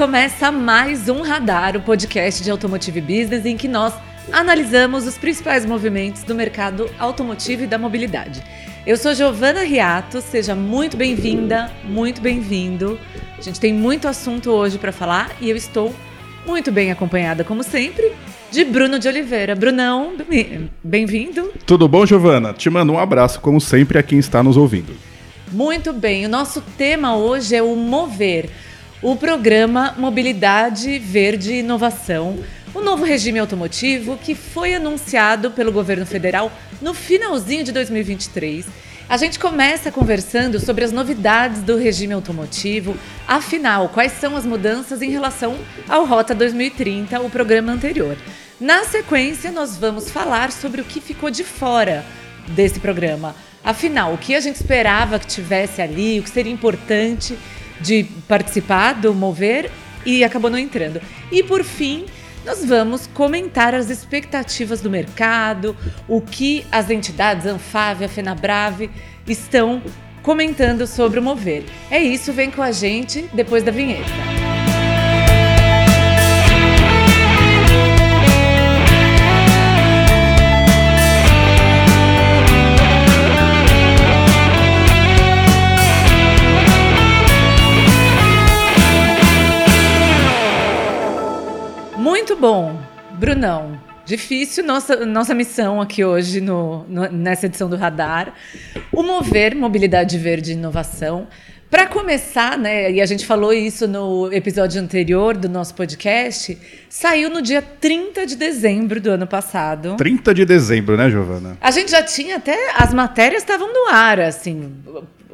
começa mais um Radar, o podcast de Automotive Business, em que nós analisamos os principais movimentos do mercado automotivo e da mobilidade. Eu sou Giovana Riato, seja muito bem-vinda, muito bem-vindo. A gente tem muito assunto hoje para falar e eu estou muito bem acompanhada, como sempre, de Bruno de Oliveira. Brunão, bem-vindo. Tudo bom, Giovana? Te mando um abraço, como sempre, a quem está nos ouvindo. Muito bem, o nosso tema hoje é o Mover, o programa Mobilidade Verde e Inovação, o novo regime automotivo que foi anunciado pelo governo federal no finalzinho de 2023. A gente começa conversando sobre as novidades do regime automotivo, afinal, quais são as mudanças em relação ao Rota 2030, o programa anterior. Na sequência, nós vamos falar sobre o que ficou de fora desse programa. Afinal, o que a gente esperava que tivesse ali, o que seria importante de participar do Mover e acabou não entrando. E por fim, nós vamos comentar as expectativas do mercado, o que as entidades Anfávia, Fenabrave estão comentando sobre o Mover. É isso, vem com a gente depois da vinheta. Muito bom, Brunão. Difícil nossa, nossa missão aqui hoje no, no, nessa edição do Radar. O Mover Mobilidade Verde e Inovação. Para começar, né, e a gente falou isso no episódio anterior do nosso podcast, saiu no dia 30 de dezembro do ano passado. 30 de dezembro, né, Giovana? A gente já tinha até. As matérias estavam no ar, assim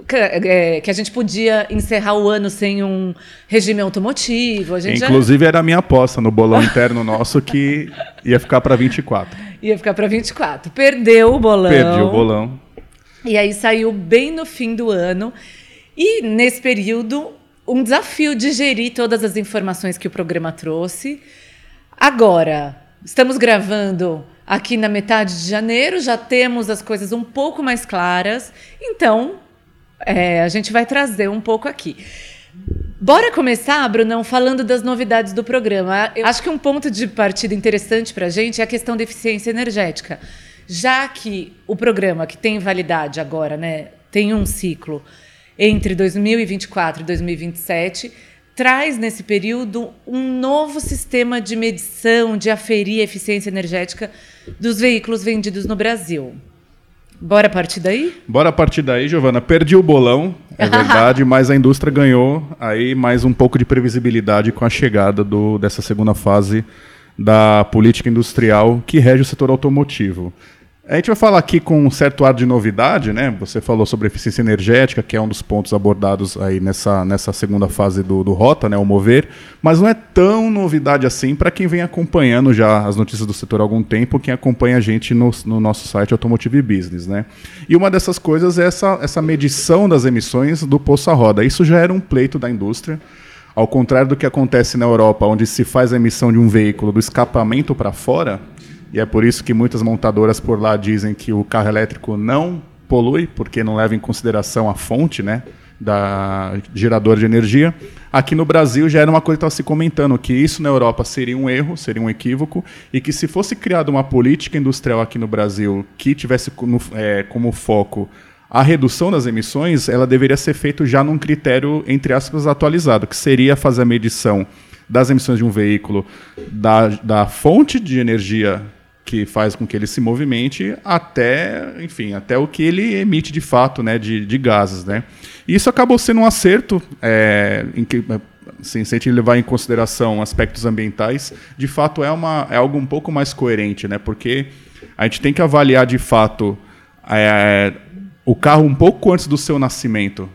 que, é, que, a gente podia encerrar o ano sem um regime automotivo. Inclusive, já... era a minha aposta no bolão interno nosso que ia ficar para 24. Ia ficar para 24. Perdeu o bolão. Perdi o bolão. E aí saiu bem no fim do ano. E nesse período, um desafio de gerir todas as informações que o programa trouxe. Agora, estamos gravando aqui na metade de janeiro, já temos as coisas um pouco mais claras. Então, é, a gente vai trazer um pouco aqui. Bora começar, Brunão, falando das novidades do programa. Eu acho que um ponto de partida interessante para a gente é a questão da eficiência energética. Já que o programa, que tem validade agora, né, tem um ciclo entre 2024 e 2027, traz nesse período um novo sistema de medição, de aferir a eficiência energética dos veículos vendidos no Brasil. Bora partir daí? Bora partir daí, Giovana. Perdi o bolão, é verdade, mas a indústria ganhou aí mais um pouco de previsibilidade com a chegada do, dessa segunda fase da política industrial que rege o setor automotivo. A gente vai falar aqui com um certo ar de novidade, né? Você falou sobre eficiência energética, que é um dos pontos abordados aí nessa, nessa segunda fase do, do Rota, né? O Mover, mas não é tão novidade assim para quem vem acompanhando já as notícias do setor há algum tempo, quem acompanha a gente no, no nosso site Automotive Business, né? E uma dessas coisas é essa, essa medição das emissões do poço a roda. Isso já era um pleito da indústria. Ao contrário do que acontece na Europa, onde se faz a emissão de um veículo do escapamento para fora, e é por isso que muitas montadoras por lá dizem que o carro elétrico não polui, porque não leva em consideração a fonte, né? da gerador de energia. Aqui no Brasil já era uma coisa que estava se comentando, que isso na Europa seria um erro, seria um equívoco, e que se fosse criada uma política industrial aqui no Brasil que tivesse como, é, como foco a redução das emissões, ela deveria ser feita já num critério, entre aspas, atualizado, que seria fazer a medição das emissões de um veículo, da, da fonte de energia que faz com que ele se movimente até, enfim, até o que ele emite de fato, né, de, de gases, né. E isso acabou sendo um acerto, é, em que, assim, se a gente levar em consideração aspectos ambientais, de fato é, uma, é algo um pouco mais coerente, né, porque a gente tem que avaliar de fato é, o carro um pouco antes do seu nascimento,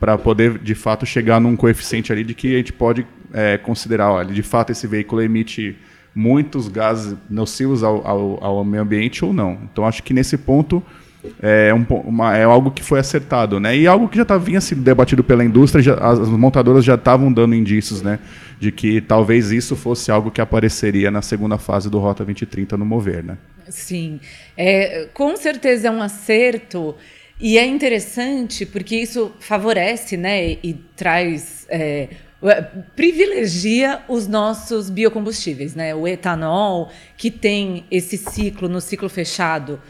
para poder de fato chegar num coeficiente ali de que a gente pode é, considerar, olha, de fato esse veículo emite muitos gases nocivos ao, ao, ao, meio ambiente ou não. Então acho que nesse ponto é, um, uma, é algo que foi acertado, né? E algo que já tá, vinha sendo debatido pela indústria, já, as montadoras já estavam dando indícios, né? De que talvez isso fosse algo que apareceria na segunda fase do Rota 2030 no Mover, né? Sim, é, com certeza é um acerto. E é interessante porque isso favorece né, e traz é, privilegia os nossos biocombustíveis, né? O etanol, que tem esse ciclo no ciclo fechado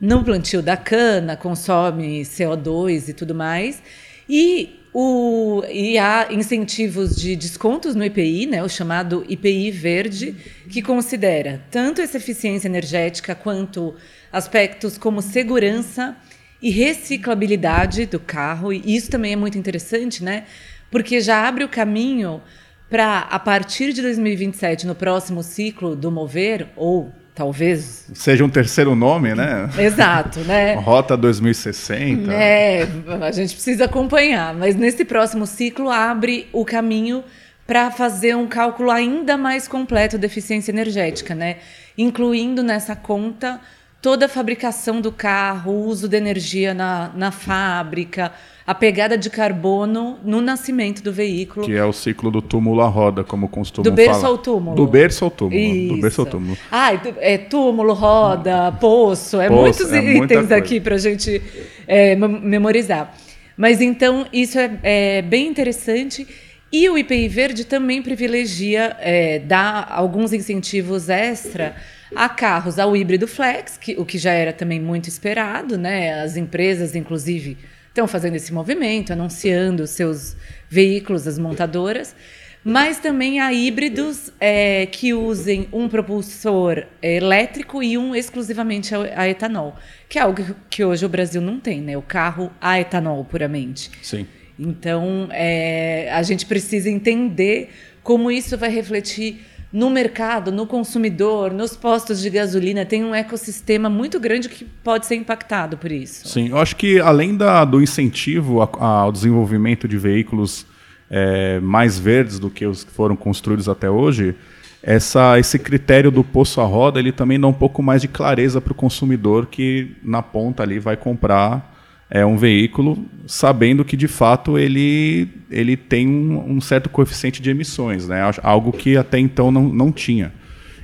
no plantio da cana, consome CO2 e tudo mais. E, o, e há incentivos de descontos no IPI, né, o chamado IPI verde, que considera tanto essa eficiência energética quanto aspectos como segurança e reciclabilidade do carro. E isso também é muito interessante, né? Porque já abre o caminho para, a partir de 2027, no próximo ciclo do Mover, ou talvez. Seja um terceiro nome, né? Exato, né? Rota 2060. É, a gente precisa acompanhar, mas nesse próximo ciclo abre o caminho para fazer um cálculo ainda mais completo da eficiência energética, né? Incluindo nessa conta toda a fabricação do carro, o uso de energia na, na fábrica, a pegada de carbono no nascimento do veículo. Que é o ciclo do túmulo à roda, como costumam falar. Do berço falar. ao túmulo. Do berço ao túmulo. Isso. Do berço ao túmulo. Ah, é túmulo, roda, poço, é poço, muitos é itens aqui para a gente é, memorizar. Mas então, isso é, é, bem interessante. E o IPI Verde também privilegia, é, dá alguns incentivos extra a carros ao híbrido flex, que, o que já era também muito esperado, né? As empresas, inclusive, estão fazendo esse movimento, anunciando seus veículos, as montadoras, mas também há híbridos é, que usem um propulsor elétrico e um exclusivamente a, etanol, que é algo que hoje o Brasil não tem, né? O carro a etanol puramente. Sim. Então, é, a gente precisa entender como isso vai refletir no mercado, no consumidor, nos postos de gasolina, tem um ecossistema muito grande que pode ser impactado por isso. Sim, eu acho que além da, do incentivo ao desenvolvimento de veículos é, mais verdes do que os que foram construídos até hoje, essa, esse critério do poço à roda ele também dá um pouco mais de clareza para o consumidor que na ponta ali vai comprar é um veículo sabendo que de fato ele, ele tem um, um, certo coeficiente de emissões, né? algo que até então não, não tinha.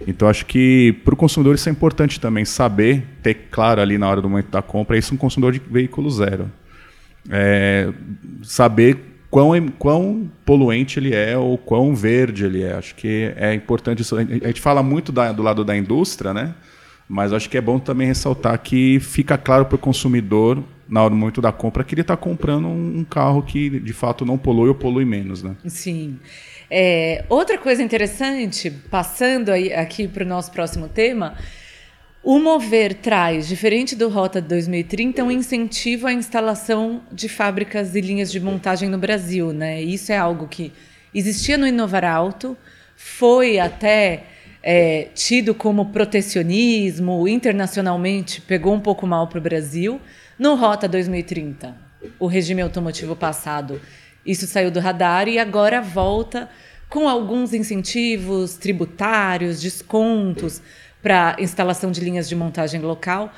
Então acho que para o consumidor isso é importante também, saber, ter claro ali na hora do momento da compra, isso é um consumidor de veículo zero. É, saber quão, quão poluente ele é ou quão verde ele é. Acho que é importante isso. A gente fala muito da, do lado da indústria, né? mas acho que é bom também ressaltar que fica claro para o consumidor na hora do momento da compra que ele está comprando um, carro que de fato não polui ou polui menos, né? Sim. É, outra coisa interessante, passando aí, aqui para o nosso próximo tema, o Mover traz, diferente do Rota 2030, um incentivo à instalação de fábricas e linhas de montagem no Brasil, né? Isso é algo que existia no Inovar Alto, foi até é, tido como protecionismo internacionalmente, pegou um pouco mal para o Brasil. No Rota 2030, o regime automotivo passado, isso saiu do radar e agora volta com alguns incentivos tributários, descontos para instalação de linhas de montagem local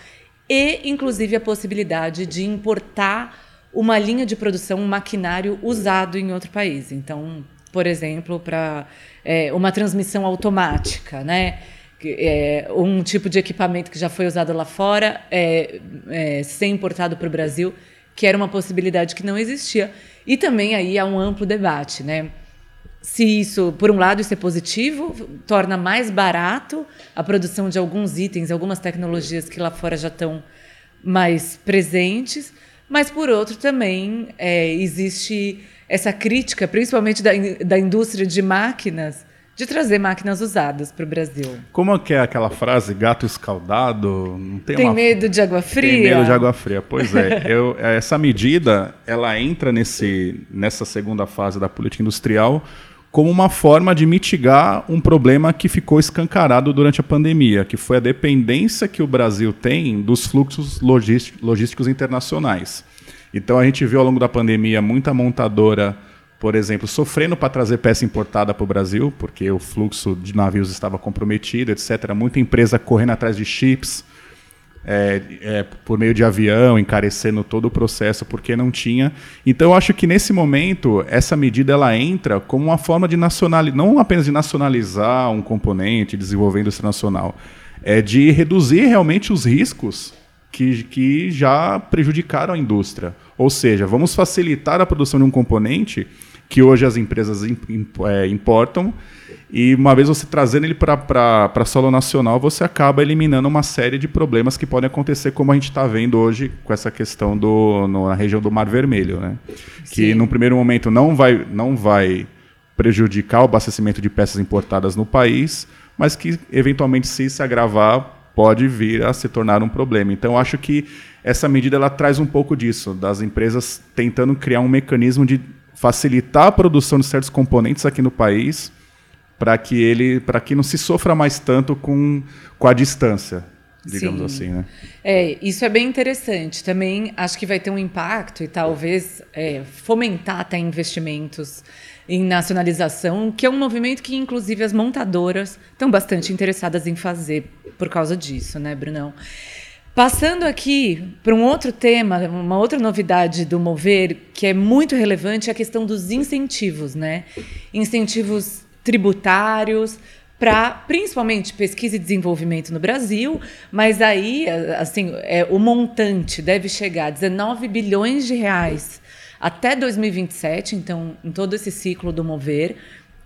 e, inclusive, a possibilidade de importar uma linha de produção, um maquinário usado em outro país. Então, por exemplo, para é, uma transmissão automática, né? É, um tipo de equipamento que já foi usado lá fora é, é, ser importado para o Brasil, que era uma possibilidade que não existia. E também aí há um amplo debate, né? Se isso, por um lado, isso é positivo, torna mais barato a produção de alguns itens, algumas tecnologias que lá fora já estão mais presentes, mas por outro também é, existe essa crítica, principalmente da, da indústria de máquinas, de trazer máquinas usadas para o Brasil. Como que é aquela frase, gato escaldado? Não tem, tem uma... medo de água fria? Tem medo de água fria, pois é. Eu, essa medida, ela entra nesse, nessa segunda fase da política industrial como uma forma de mitigar um problema que ficou escancarado durante a pandemia, que foi a dependência que o Brasil tem dos fluxos logísticos internacionais. Então a gente viu ao longo da pandemia muita montadora por exemplo, sofrendo para trazer peça importada para o Brasil, porque o fluxo de navios estava comprometido, etc. Muita empresa correndo atrás de chips é, é, por meio de avião, encarecendo todo o processo, porque não tinha. Então, eu acho que nesse momento, essa medida ela entra como uma forma de nacionalizar, não apenas de nacionalizar um componente, desenvolver indústria nacional, é de reduzir realmente os riscos que, que já prejudicaram a indústria. Ou seja, vamos facilitar a produção de um componente que hoje as empresas é, importam. E uma vez você trazendo ele para solo nacional, você acaba eliminando uma série de problemas que podem acontecer, como a gente está vendo hoje com essa questão do, no, na região do Mar Vermelho. Né? Que, num primeiro momento, não vai, não vai prejudicar o abastecimento de peças importadas no país, mas que, eventualmente, se se agravar, pode vir a se tornar um problema. Então, acho que essa medida ela traz um pouco disso, das empresas tentando criar um mecanismo de facilitar a produção de certos componentes aqui no país para que ele para que não se sofra mais tanto com, com a distância digamos Sim. assim, né? É, isso é bem interessante. Também acho que vai ter um impacto e talvez é, fomentar até investimentos em nacionalização, que é um movimento que, inclusive, as montadoras estão bastante interessadas em fazer por causa disso, né, Brunão? Passando aqui para um outro tema, uma outra novidade do Mover, que é muito relevante, é a questão dos incentivos, né? Incentivos tributários para principalmente pesquisa e desenvolvimento no Brasil, mas aí assim é, o montante deve chegar a 19 bilhões de reais até 2027, então em todo esse ciclo do mover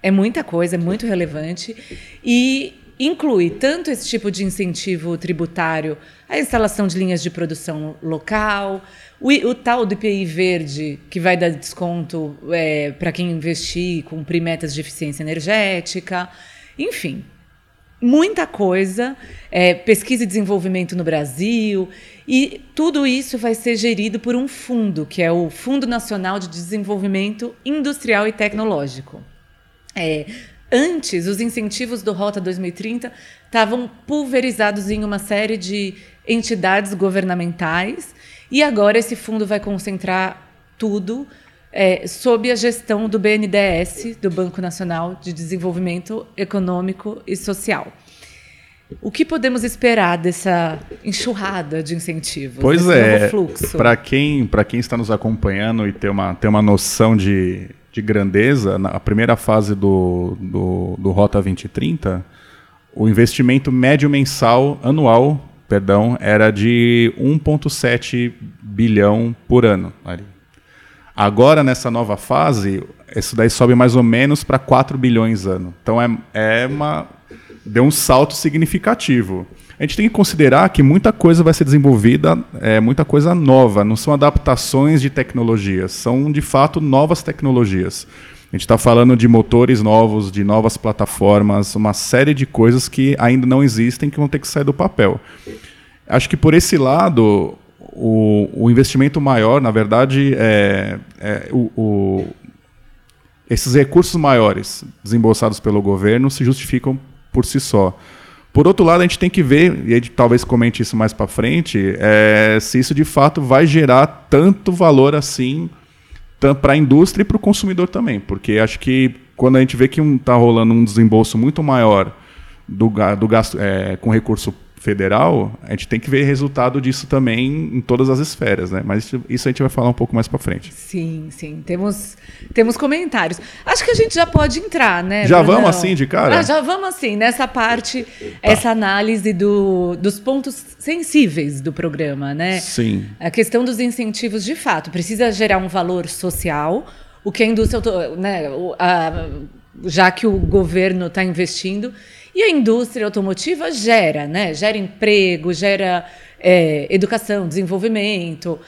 é muita coisa, é muito relevante e inclui tanto esse tipo de incentivo tributário, a instalação de linhas de produção local, o, o tal do IPI verde, que vai dar desconto é, para quem investir, cumprir metas de eficiência energética, enfim. Muita coisa, é, pesquisa e desenvolvimento no Brasil, e tudo isso vai ser gerido por um fundo, que é o Fundo Nacional de Desenvolvimento Industrial e Tecnológico. É, antes, os incentivos do Rota 2030 estavam pulverizados em uma série de entidades governamentais e agora esse fundo vai concentrar tudo é, sob a gestão do BNDES, do Banco Nacional de Desenvolvimento Econômico e Social. O que podemos esperar dessa enxurrada de incentivos? Pois é, para quem, quem está nos acompanhando e ter uma, ter uma noção de, de grandeza, na primeira fase do, do, do Rota 2030, o investimento médio mensal anual perdão, era de 1,7 bilhão por ano. Agora, nessa nova fase, isso daí sobe mais ou menos para 4 bilhões ano. Então, é, é uma, deu um salto significativo. A gente tem que considerar que muita coisa vai ser desenvolvida, é, muita coisa nova, não são adaptações de tecnologias, são de fato novas tecnologias. A gente está falando de motores novos, de novas plataformas, uma série de coisas que ainda não existem que vão ter que sair do papel. Acho que por esse lado, o, o investimento maior, na verdade, é, é o, o, esses recursos maiores desembolsados pelo governo se justificam por si só. Por outro lado, a gente tem que ver, e a gente talvez comente isso mais para frente, é, se isso de fato vai gerar tanto valor assim para a indústria e para o consumidor também, porque acho que quando a gente vê que está um, tá rolando um desembolso muito maior do, do gasto é, com recurso federal, a gente tem que ver resultado disso também em todas as esferas, né? Mas isso a gente vai falar um pouco mais para frente. Sim, sim. Temos, temos comentários. Acho que a gente já pode entrar, né? Já Brunão? vamos assim de cara? Ah, já vamos assim, nessa parte, tá. essa análise do, dos pontos sensíveis do programa, né? Sim. A questão dos incentivos, de fato, precisa gerar um valor social, o que a indústria, né, já que o governo está investindo e a indústria automotiva gera, né? Gera emprego, gera é, educação, desenvolvimento.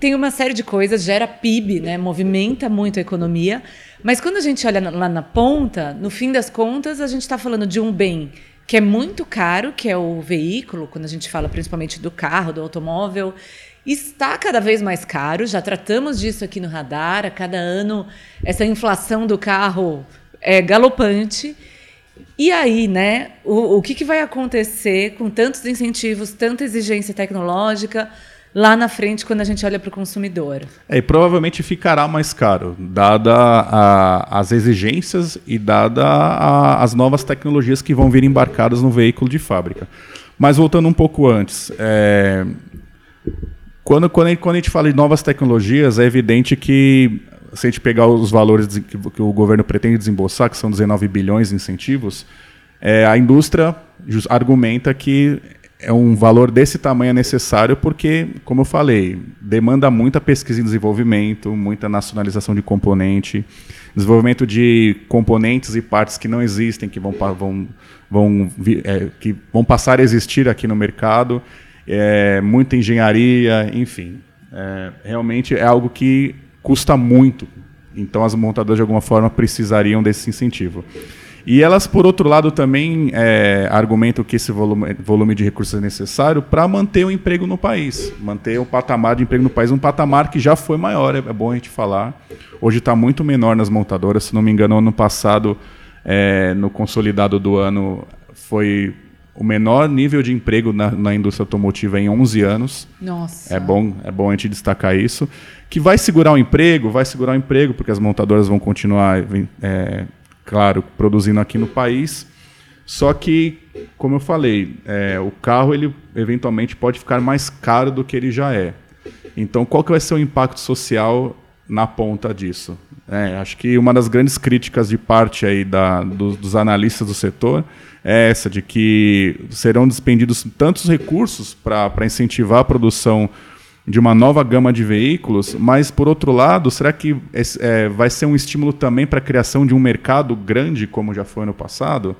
Tem uma série de coisas, gera PIB, né? movimenta muito a economia. Mas quando a gente olha lá na ponta, no fim das contas, a gente está falando de um bem que é muito caro, que é o veículo, quando a gente fala principalmente do carro, do automóvel, está cada vez mais caro. Já tratamos disso aqui no radar. A cada ano, essa inflação do carro é galopante. E aí, né, o, o que, que vai acontecer com tantos incentivos, tanta exigência tecnológica lá na frente quando a gente olha para o consumidor? É, e provavelmente ficará mais caro, dada a, as exigências e dada a, as novas tecnologias que vão vir embarcadas no veículo de fábrica. Mas voltando um pouco antes, é, quando, quando, quando a gente fala de novas tecnologias, é evidente que se a gente pegar os valores que, o governo pretende desembolsar, que são 19 bilhões de incentivos, é, a indústria argumenta que é um valor desse tamanho necessário porque, como eu falei, demanda muita pesquisa e desenvolvimento, muita nacionalização de componente, desenvolvimento de componentes e partes que não existem, que vão, vão, vão, é, que vão passar a existir aqui no mercado, é, muita engenharia, enfim. É, realmente é algo que custa muito. Então as montadoras de alguma forma precisariam desse incentivo. E elas, por outro lado, também é, argumentam que esse volume, volume de recursos é necessário para manter o emprego no país, manter o patamar de emprego no país, um patamar que já foi maior, é, é bom a gente falar. Hoje está muito menor nas montadoras, se não me engano, ano passado, é, no consolidado do ano, foi o menor nível de emprego na, na, indústria automotiva em 11 anos. Nossa. É bom, é bom a gente destacar isso. Que vai segurar o emprego, vai segurar o emprego, porque as montadoras vão continuar é, claro, produzindo aqui no país. Só que, como eu falei, é, o carro ele eventualmente pode ficar mais caro do que ele já é. Então, qual que vai ser o impacto social na ponta disso? É, acho que uma das grandes críticas de parte aí da, do, dos analistas do setor é essa, de que serão despendidos tantos recursos para incentivar a produção de uma nova gama de veículos, mas por outro lado, será que é, vai ser um estímulo também para a criação de um mercado grande, como já foi no passado?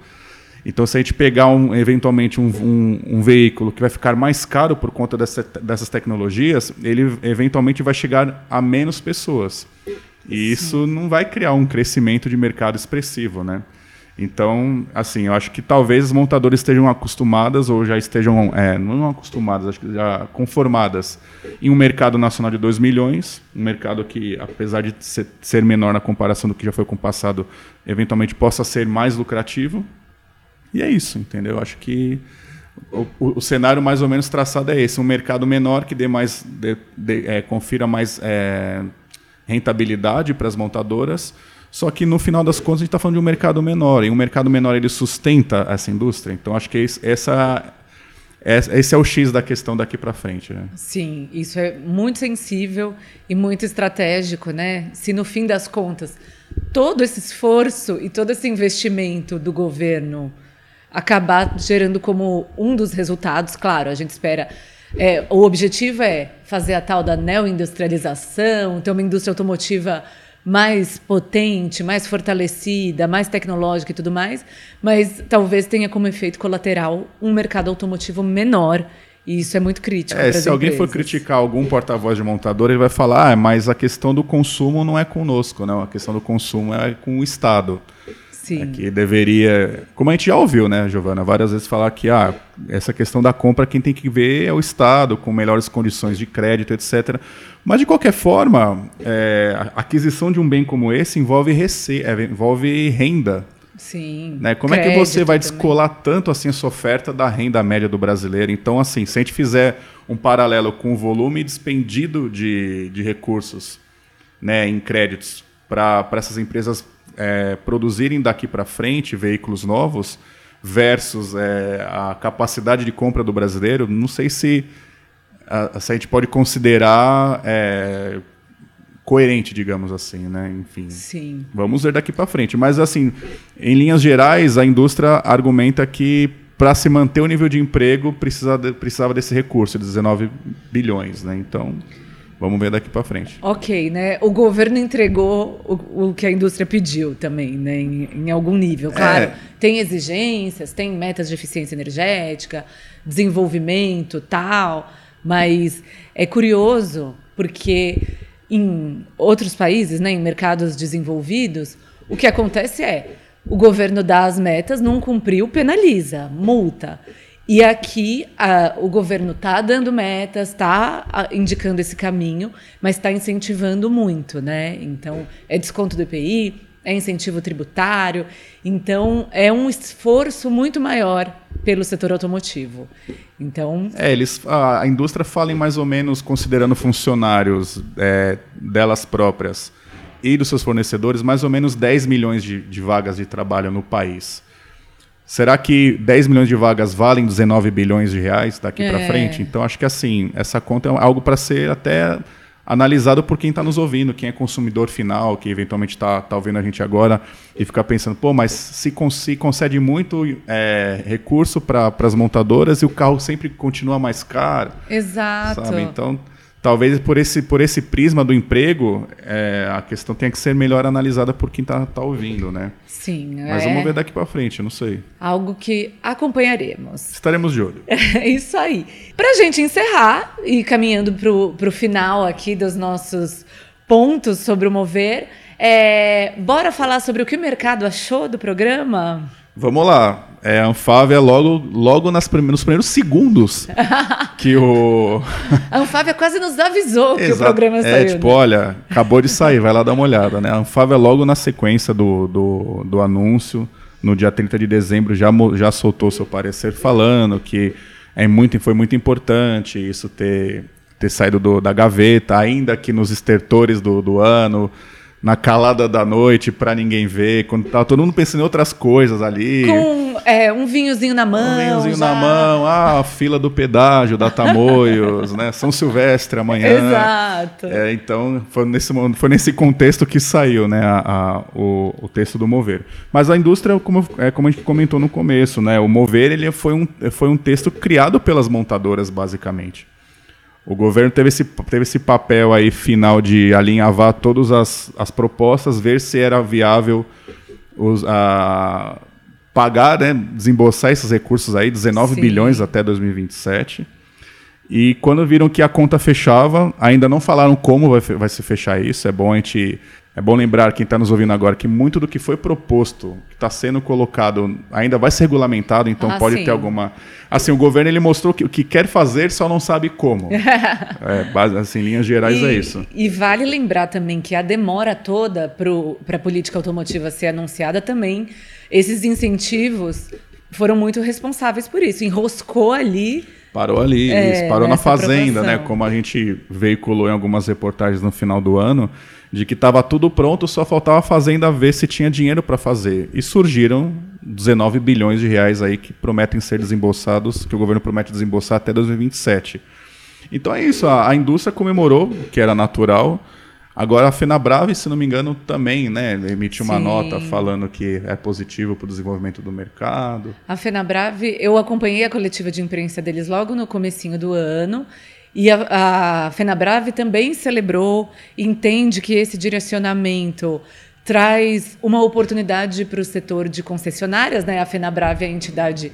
Então, se a gente pegar um, eventualmente um, um, um, veículo que vai ficar mais caro por conta dessa, dessas tecnologias, ele eventualmente vai chegar a menos pessoas. E isso não vai criar um crescimento de mercado expressivo, né? Então, assim, eu acho que talvez os montadores estejam acostumadas ou já estejam, é, não acostumadas, acho que já conformadas em um mercado nacional de 2 milhões, um mercado que, apesar de ser menor na comparação do que já foi com o passado, eventualmente possa ser mais lucrativo. E é isso, entendeu? Eu acho que o, o, o, cenário mais ou menos traçado é esse, um mercado menor que dê mais, é, confira mais é, rentabilidade para as montadoras, só que no final das contas a gente está falando de um mercado menor, e um mercado menor ele sustenta essa indústria. Então acho que essa, esse é o X da questão daqui para frente. Né? Sim, isso é muito sensível e muito estratégico, né? Se no fim das contas todo esse esforço e todo esse investimento do governo acabar gerando como um dos resultados, claro, a gente espera. É, o objetivo é fazer a tal da neoindustrialização, ter uma indústria automotiva mais potente, mais fortalecida, mais tecnológica e tudo mais, mas talvez tenha como efeito colateral um mercado automotivo menor. E isso é muito crítico. É, se alguém for criticar algum porta-voz de montador, ele vai falar: ah, mas a questão do consumo não é conosco, não. A questão do consumo é com o Estado. Sim. É que deveria. Como a gente já ouviu, né, Giovana, várias vezes falar que ah, essa questão da compra, quem tem que ver é o Estado, com melhores condições de crédito, etc. Mas, de qualquer forma, é, a aquisição de um bem como esse envolve, rece é, envolve renda. Sim. Né? Como é que você vai descolar também. tanto assim a sua oferta da renda média do brasileiro? Então, assim, se a gente fizer um paralelo com o volume despendido de, de recursos né, em créditos para essas empresas é, produzirem daqui para frente veículos novos versus é, a capacidade de compra do brasileiro, não sei se a, se a gente pode considerar é, coerente, digamos assim, né? Enfim. Sim. Vamos ver daqui para frente. Mas assim, em linhas gerais, a indústria argumenta que para se manter o nível de emprego precisa de, precisava desse recurso de 19 bilhões, né? Então, vamos ver daqui para frente. Ok, né? O governo entregou o, o que a indústria pediu também, né? Em, em algum nível, claro. É. Tem exigências, tem metas de eficiência energética, desenvolvimento, tal. Mas é curioso porque em outros países, né, em mercados desenvolvidos, o que acontece é o governo dá as metas, não cumpriu, penaliza, multa. E aqui a, o governo está dando metas, está indicando esse caminho, mas está incentivando muito, né? Então é desconto do IPI, é incentivo tributário. Então, é um esforço muito maior pelo setor automotivo. Então, é, eles, a, a indústria fala em mais ou menos considerando funcionários é, delas próprias e dos seus fornecedores, mais ou menos 10 milhões de, de vagas de trabalho no país. Será que 10 milhões de vagas valem 19 bilhões de reais daqui é. para frente? Então, acho que assim, essa conta é algo para ser até analisado por quem está nos ouvindo, quem é consumidor final, que eventualmente está tá ouvindo a gente agora e ficar pensando, pô, mas se, se concede muito é, recurso para as montadoras e o carro sempre continua mais caro. Exato. Sabe? Então talvez por esse, por esse prisma do emprego, é, a questão tenha que ser melhor analisada por quem está tá ouvindo, né? Sim. Mas é vamos ver daqui para frente, não sei. Algo que acompanharemos. Estaremos de olho. É isso aí. Para gente encerrar e caminhando para o final aqui dos nossos pontos sobre o mover, é, bora falar sobre o que o mercado achou do programa? Vamos lá. É, a Anfávia logo, logo nas prim nos primeiros segundos que o... a Anfávia quase nos avisou que o programa saiu. É, tipo, né? olha, acabou de sair, vai lá dar uma olhada, né? A Anfávia logo na sequência do, do, do anúncio, no dia 30 de dezembro, já, já soltou seu parecer falando que é muito, foi muito importante isso ter, ter saído do, da gaveta, ainda que nos estertores do, do ano na calada da noite para ninguém ver, quando tava todo mundo pensando em outras coisas ali. Com é, um vinhozinho na mão. Um vinhozinho já. na mão, ah, a fila do pedágio da Tamoios, né? São Silvestre amanhã. Exato. É, então foi nesse, foi nesse contexto que saiu né, a, a, o, o texto do Mover. Mas a indústria, como, é, como a gente comentou no começo, né? O Mover ele foi, um, foi um texto criado pelas montadoras, basicamente. O governo teve esse, teve esse papel aí final de alinhavar todas as, as propostas, ver se era viável os, a, pagar, né, desembolsar esses recursos aí, 19 Sim. bilhões até 2027. E quando viram que a conta fechava, ainda não falaram como vai, vai se fechar isso. É bom a gente é bom lembrar quem está nos ouvindo agora que muito do que foi proposto, que está sendo colocado, ainda vai ser regulamentado, então ah, pode sim. ter alguma. Assim, o governo ele mostrou que o que quer fazer só não sabe como. é, assim, em linhas gerais e, é isso. E vale lembrar também que a demora toda para a política automotiva ser anunciada também, esses incentivos foram muito responsáveis por isso. Enroscou ali. Parou ali, é, parou na fazenda, né? Como a gente veiculou em algumas reportagens no final do ano de que estava tudo pronto, só faltava a Fazenda ver se tinha dinheiro para fazer. E surgiram 19 bilhões de reais aí que prometem ser desembolsados, que o governo promete desembolsar até 2027. Então é isso, a, a indústria comemorou, que era natural. Agora a Fenabrave, se não me engano, também né, emitiu uma Sim. nota falando que é positivo para o desenvolvimento do mercado. A Fenabrave, eu acompanhei a coletiva de imprensa deles logo no comecinho do ano e a, a FenaBrave também celebrou, entende que esse direcionamento traz uma oportunidade para o setor de concessionárias, né? A FenaBrave é a entidade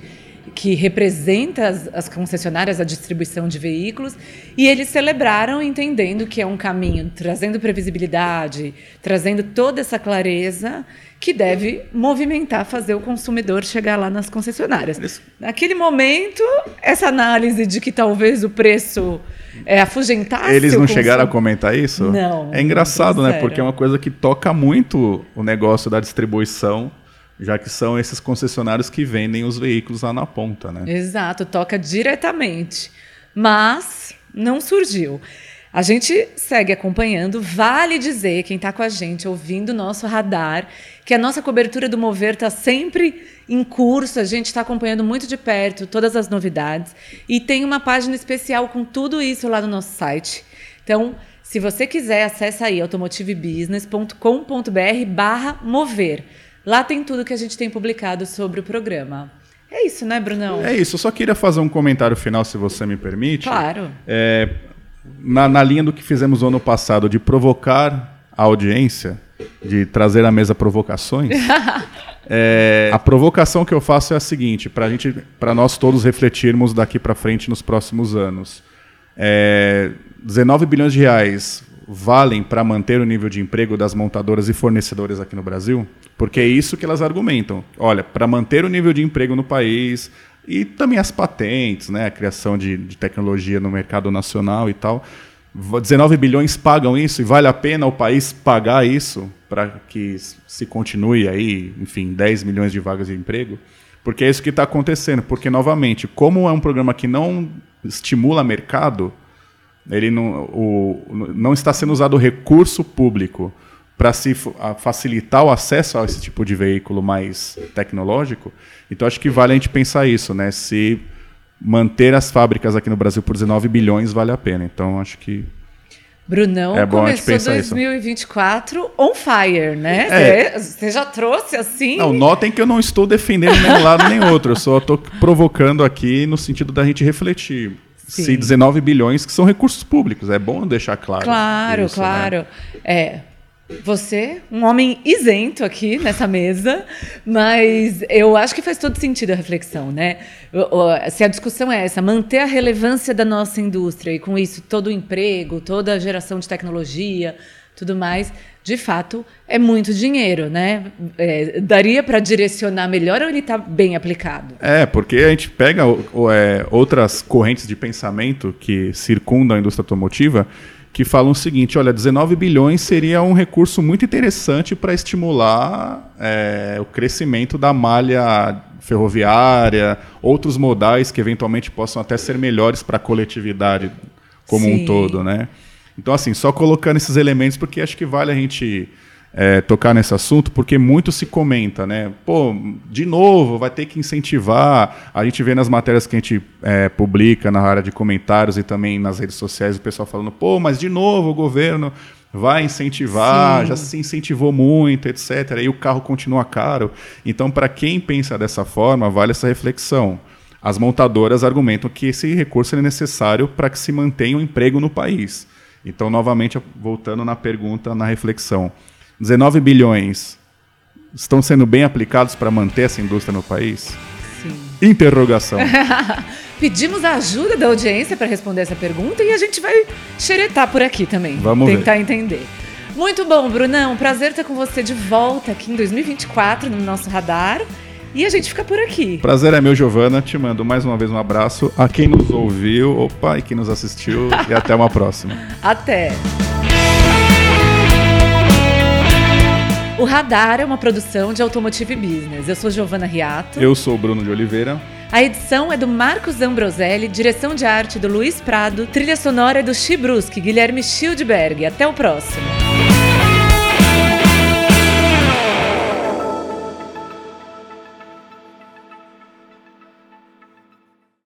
que representa as, as, concessionárias, a distribuição de veículos, e eles celebraram entendendo que é um caminho trazendo previsibilidade, trazendo toda essa clareza que deve movimentar, fazer o consumidor chegar lá nas concessionárias. Isso. Naquele momento, essa análise de que talvez o preço é, afugentasse. Eles não chegaram a comentar isso? Não. É engraçado, né? Porque é uma coisa que toca muito o negócio da distribuição já que são esses concessionários que vendem os veículos lá na ponta, né? Exato, toca diretamente. Mas não surgiu. A gente segue acompanhando. Vale dizer, quem está com a gente, ouvindo o nosso radar, que a nossa cobertura do Mover está sempre em curso. A gente está acompanhando muito de perto todas as novidades. E tem uma página especial com tudo isso lá no nosso site. Então, se você quiser, acessa aí automotivebusiness.com.br barra mover. Lá tem tudo que a gente tem publicado sobre o programa. É isso, né, Brunão? É isso. Eu só queria fazer um comentário final, se você me permite. Claro. É, na, na linha do que fizemos no ano passado, de provocar a audiência, de trazer à mesa provocações. é, a provocação que eu faço é a seguinte, para gente, para nós todos refletirmos daqui para frente nos próximos anos. É, 19 bilhões de reais valem para manter o nível de emprego das montadoras e fornecedoras aqui no Brasil? Porque é isso que elas argumentam. Olha, para manter o nível de emprego no país, e também as patentes, né, a criação de, de tecnologia no mercado nacional e tal. 19 bilhões pagam isso e vale a pena o país pagar isso para que se continue aí, enfim, 10 milhões de vagas de emprego? Porque é isso que está acontecendo. Porque, novamente, como é um programa que não estimula mercado, ele não, o, não está sendo usado recurso público para se facilitar o acesso a esse tipo de veículo mais tecnológico. Então acho que vale a gente pensar isso, né? Se manter as fábricas aqui no Brasil por 19 bilhões vale a pena. Então acho que Brunão é bom começou 2024 isso. on fire, né? É. Você já trouxe assim? Não, notem que eu não estou defendendo nem um lado nem outro. Eu só estou provocando aqui no sentido da gente refletir. Sim. se 19 bilhões que são recursos públicos. É bom deixar claro. Claro, isso, né? claro. Né? É. Você, um homem isento aqui nessa mesa, mas eu acho que faz todo sentido a reflexão, né? Se a discussão é essa, manter a relevância da nossa indústria e com isso todo o emprego, toda a geração de tecnologia, tudo mais, de fato, é muito dinheiro, né? É, daria para direcionar melhor ou ele está bem aplicado? É, porque a gente pega é, outras correntes de pensamento que circundam a indústria automotiva que falam o seguinte: olha, 19 bilhões seria um recurso muito interessante para estimular é, o crescimento da malha ferroviária, outros modais que eventualmente possam até ser melhores para a coletividade como Sim. um todo, né? Então, assim, só colocando esses elementos, porque acho que vale a gente é, tocar nesse assunto, porque muito se comenta, né? Pô, de novo, vai ter que incentivar. A gente vê nas matérias que a gente é, publica na área de comentários e também nas redes sociais o pessoal falando, pô, mas de novo o governo vai incentivar, Sim. já se incentivou muito, etc. E o carro continua caro. Então, para quem pensa dessa forma, vale essa reflexão. As montadoras argumentam que esse recurso é necessário para que se mantenha o emprego no país. Então, novamente, voltando na pergunta, na reflexão. 19 bilhões estão sendo bem aplicados para manter essa indústria no país? Sim. Interrogação. Pedimos a ajuda da audiência para responder essa pergunta e a gente vai xeretar por aqui também. Vamos tentar ver. entender. Muito bom, Brunão. Prazer ter com você de volta aqui em 2024 no nosso radar. E a gente fica por aqui. Prazer é meu, Giovana. Te mando mais uma vez um abraço a quem nos ouviu, opa, e quem nos assistiu. e até uma próxima. Até. O Radar é uma produção de Automotive Business. Eu sou Giovana Riato. Eu sou Bruno de Oliveira. A edição é do Marcos Ambroselli, direção de arte do Luiz Prado, trilha sonora é do Chibruski, Guilherme Schildberg. Até o próximo.